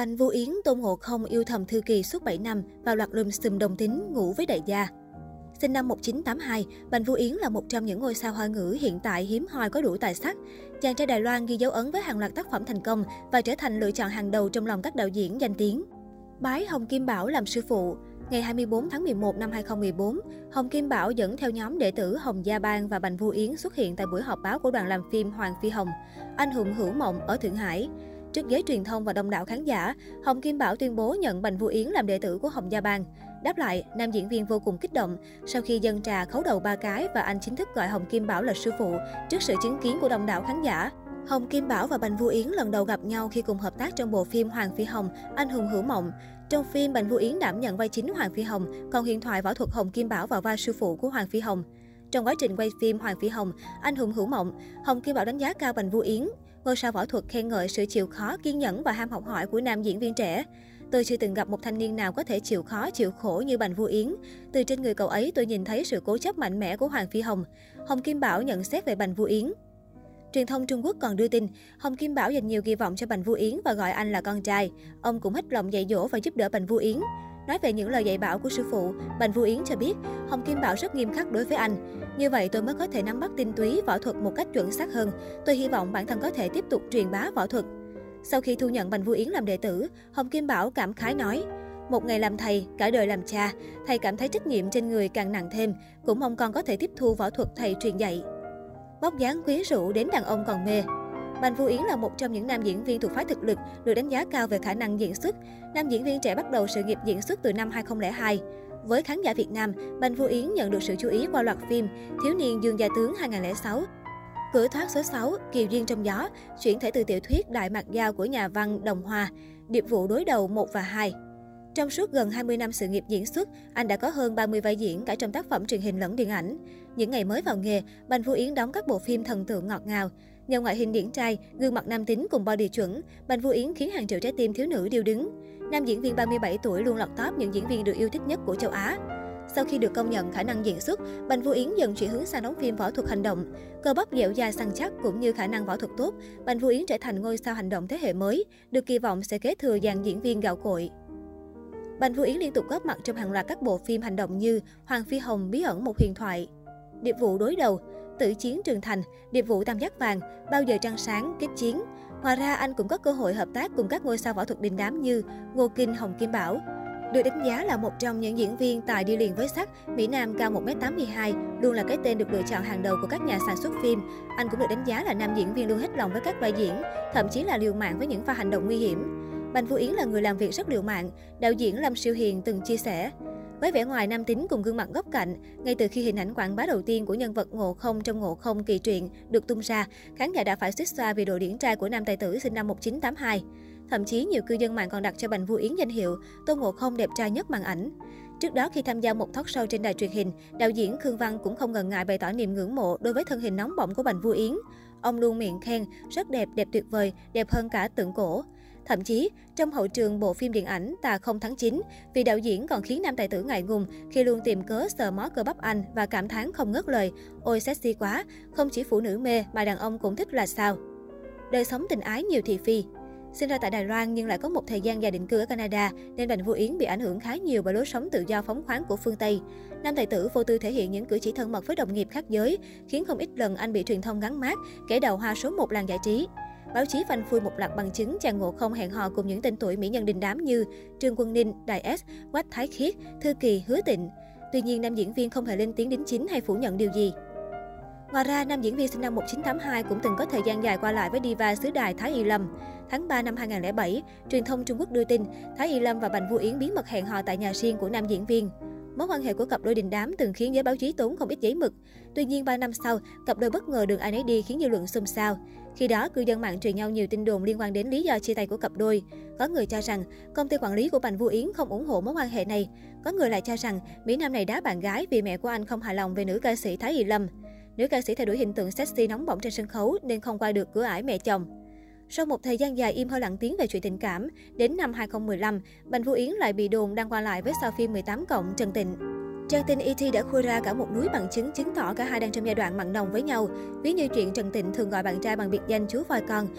Bành Vũ Yến, Tôn Ngộ Không yêu thầm Thư Kỳ suốt 7 năm, và loạt lùm xùm đồng tính, ngủ với đại gia. Sinh năm 1982, Bành Vũ Yến là một trong những ngôi sao hoa ngữ hiện tại hiếm hoi có đủ tài sắc. Chàng trai Đài Loan ghi dấu ấn với hàng loạt tác phẩm thành công và trở thành lựa chọn hàng đầu trong lòng các đạo diễn danh tiếng. Bái Hồng Kim Bảo làm sư phụ Ngày 24 tháng 11 năm 2014, Hồng Kim Bảo dẫn theo nhóm đệ tử Hồng Gia Bang và Bành Vũ Yến xuất hiện tại buổi họp báo của đoàn làm phim Hoàng Phi Hồng, Anh hùng hữu mộng ở Thượng Hải. Trước giới truyền thông và đông đảo khán giả, Hồng Kim Bảo tuyên bố nhận Bành Vũ Yến làm đệ tử của Hồng Gia Bang. Đáp lại, nam diễn viên vô cùng kích động sau khi dân trà khấu đầu ba cái và anh chính thức gọi Hồng Kim Bảo là sư phụ trước sự chứng kiến của đông đảo khán giả. Hồng Kim Bảo và Bành Vũ Yến lần đầu gặp nhau khi cùng hợp tác trong bộ phim Hoàng Phi Hồng, Anh hùng hữu mộng. Trong phim, Bành Vũ Yến đảm nhận vai chính Hoàng Phi Hồng, còn huyền thoại võ thuật Hồng Kim Bảo vào vai sư phụ của Hoàng Phi Hồng. Trong quá trình quay phim Hoàng Phi Hồng, Anh hùng hữu mộng, Hồng Kim Bảo đánh giá cao Bành Vũ Yến. Ngôi sao võ thuật khen ngợi sự chịu khó, kiên nhẫn và ham học hỏi của nam diễn viên trẻ. Tôi chưa từng gặp một thanh niên nào có thể chịu khó, chịu khổ như Bành Vũ Yến. Từ trên người cậu ấy, tôi nhìn thấy sự cố chấp mạnh mẽ của Hoàng Phi Hồng. Hồng Kim Bảo nhận xét về Bành Vũ Yến. Truyền thông Trung Quốc còn đưa tin, Hồng Kim Bảo dành nhiều kỳ vọng cho Bành Vũ Yến và gọi anh là con trai. Ông cũng hết lòng dạy dỗ và giúp đỡ Bành Vũ Yến. Nói về những lời dạy bảo của sư phụ, Bành Vũ Yến cho biết, Hồng Kim Bảo rất nghiêm khắc đối với anh. Như vậy tôi mới có thể nắm bắt tinh túy võ thuật một cách chuẩn xác hơn. Tôi hy vọng bản thân có thể tiếp tục truyền bá võ thuật. Sau khi thu nhận Bành Vũ Yến làm đệ tử, Hồng Kim Bảo cảm khái nói, một ngày làm thầy, cả đời làm cha, thầy cảm thấy trách nhiệm trên người càng nặng thêm, cũng mong con có thể tiếp thu võ thuật thầy truyền dạy. Bóc dáng quyến rũ đến đàn ông còn mê, Bành Vũ Yến là một trong những nam diễn viên thuộc phái thực lực, được đánh giá cao về khả năng diễn xuất. Nam diễn viên trẻ bắt đầu sự nghiệp diễn xuất từ năm 2002. Với khán giả Việt Nam, Bành Vũ Yến nhận được sự chú ý qua loạt phim Thiếu niên Dương Gia Tướng 2006, Cửa thoát số 6, Kiều Duyên trong gió, chuyển thể từ tiểu thuyết Đại Mạc Giao của nhà văn Đồng Hòa, điệp vụ đối đầu 1 và 2. Trong suốt gần 20 năm sự nghiệp diễn xuất, anh đã có hơn 30 vai diễn cả trong tác phẩm truyền hình lẫn điện ảnh. Những ngày mới vào nghề, Bành Phú Yến đóng các bộ phim thần tượng ngọt ngào. Nhờ ngoại hình điển trai, gương mặt nam tính cùng body chuẩn, Bành Vũ Yến khiến hàng triệu trái tim thiếu nữ điêu đứng. Nam diễn viên 37 tuổi luôn lọt top những diễn viên được yêu thích nhất của châu Á. Sau khi được công nhận khả năng diễn xuất, Bành Vũ Yến dần chuyển hướng sang đóng phim võ thuật hành động. Cơ bắp dẻo dai săn chắc cũng như khả năng võ thuật tốt, Bành Vũ Yến trở thành ngôi sao hành động thế hệ mới, được kỳ vọng sẽ kế thừa dàn diễn viên gạo cội. Bành Vũ Yến liên tục góp mặt trong hàng loạt các bộ phim hành động như Hoàng Phi Hồng bí ẩn một huyền thoại, Điệp vụ đối đầu, Tử chiến trường thành, Điệp vụ tam giác vàng, Bao giờ trăng sáng, Kết chiến. Ngoài ra, anh cũng có cơ hội hợp tác cùng các ngôi sao võ thuật đình đám như Ngô Kinh, Hồng Kim Bảo. Được đánh giá là một trong những diễn viên tài đi liền với sắc, Mỹ Nam cao 1m82, luôn là cái tên được lựa chọn hàng đầu của các nhà sản xuất phim. Anh cũng được đánh giá là nam diễn viên luôn hết lòng với các vai diễn, thậm chí là liều mạng với những pha hành động nguy hiểm. Bành Phú Yến là người làm việc rất liều mạng, đạo diễn Lâm Siêu Hiền từng chia sẻ. Với vẻ ngoài nam tính cùng gương mặt góc cạnh, ngay từ khi hình ảnh quảng bá đầu tiên của nhân vật Ngộ Không trong Ngộ Không kỳ truyện được tung ra, khán giả đã phải suýt xoa vì độ điển trai của nam tài tử sinh năm 1982. Thậm chí nhiều cư dân mạng còn đặt cho Bành Vũ Yến danh hiệu Tôn Ngộ Không đẹp trai nhất màn ảnh. Trước đó khi tham gia một talk show trên đài truyền hình, đạo diễn Khương Văn cũng không ngần ngại bày tỏ niềm ngưỡng mộ đối với thân hình nóng bỏng của Bành Vũ Yến. Ông luôn miệng khen, rất đẹp, đẹp tuyệt vời, đẹp hơn cả tượng cổ. Thậm chí, trong hậu trường bộ phim điện ảnh Tà không tháng 9, vị đạo diễn còn khiến nam tài tử ngại ngùng khi luôn tìm cớ sờ mó cơ bắp anh và cảm thán không ngớt lời. Ôi sexy quá, không chỉ phụ nữ mê mà đàn ông cũng thích là sao. Đời sống tình ái nhiều thị phi, Sinh ra tại Đài Loan nhưng lại có một thời gian gia định cư ở Canada, nên Bành Vũ Yến bị ảnh hưởng khá nhiều bởi lối sống tự do phóng khoáng của phương Tây. Nam tài tử vô tư thể hiện những cử chỉ thân mật với đồng nghiệp khác giới, khiến không ít lần anh bị truyền thông gắn mát, kẻ đầu hoa số một làng giải trí. Báo chí phanh phui một loạt bằng chứng chàng ngộ không hẹn hò cùng những tên tuổi mỹ nhân đình đám như Trương Quân Ninh, Đài S, Quách Thái Khiết, Thư Kỳ, Hứa Tịnh. Tuy nhiên, nam diễn viên không hề lên tiếng đính chính hay phủ nhận điều gì. Ngoài ra, nam diễn viên sinh năm 1982 cũng từng có thời gian dài qua lại với diva xứ đài Thái Y Lâm. Tháng 3 năm 2007, truyền thông Trung Quốc đưa tin Thái Y Lâm và Bành Vũ Yến bí mật hẹn hò tại nhà riêng của nam diễn viên. Mối quan hệ của cặp đôi đình đám từng khiến giới báo chí tốn không ít giấy mực. Tuy nhiên, 3 năm sau, cặp đôi bất ngờ đường ai nấy đi khiến dư luận xôn xao. Khi đó, cư dân mạng truyền nhau nhiều tin đồn liên quan đến lý do chia tay của cặp đôi. Có người cho rằng công ty quản lý của Bành Vũ Yến không ủng hộ mối quan hệ này. Có người lại cho rằng Mỹ Nam này đá bạn gái vì mẹ của anh không hài lòng về nữ ca sĩ Thái Y Lâm. Nữ ca sĩ theo đuổi hình tượng sexy nóng bỏng trên sân khấu nên không qua được cửa ải mẹ chồng. Sau một thời gian dài im hơi lặng tiếng về chuyện tình cảm, đến năm 2015, Bành Vũ Yến lại bị đồn đang qua lại với sao phim 18 cộng Trần Tịnh. Trang tin ET đã khui ra cả một núi bằng chứng chứng tỏ cả hai đang trong giai đoạn mặn nồng với nhau. Ví như chuyện Trần Tịnh thường gọi bạn trai bằng biệt danh chú voi con,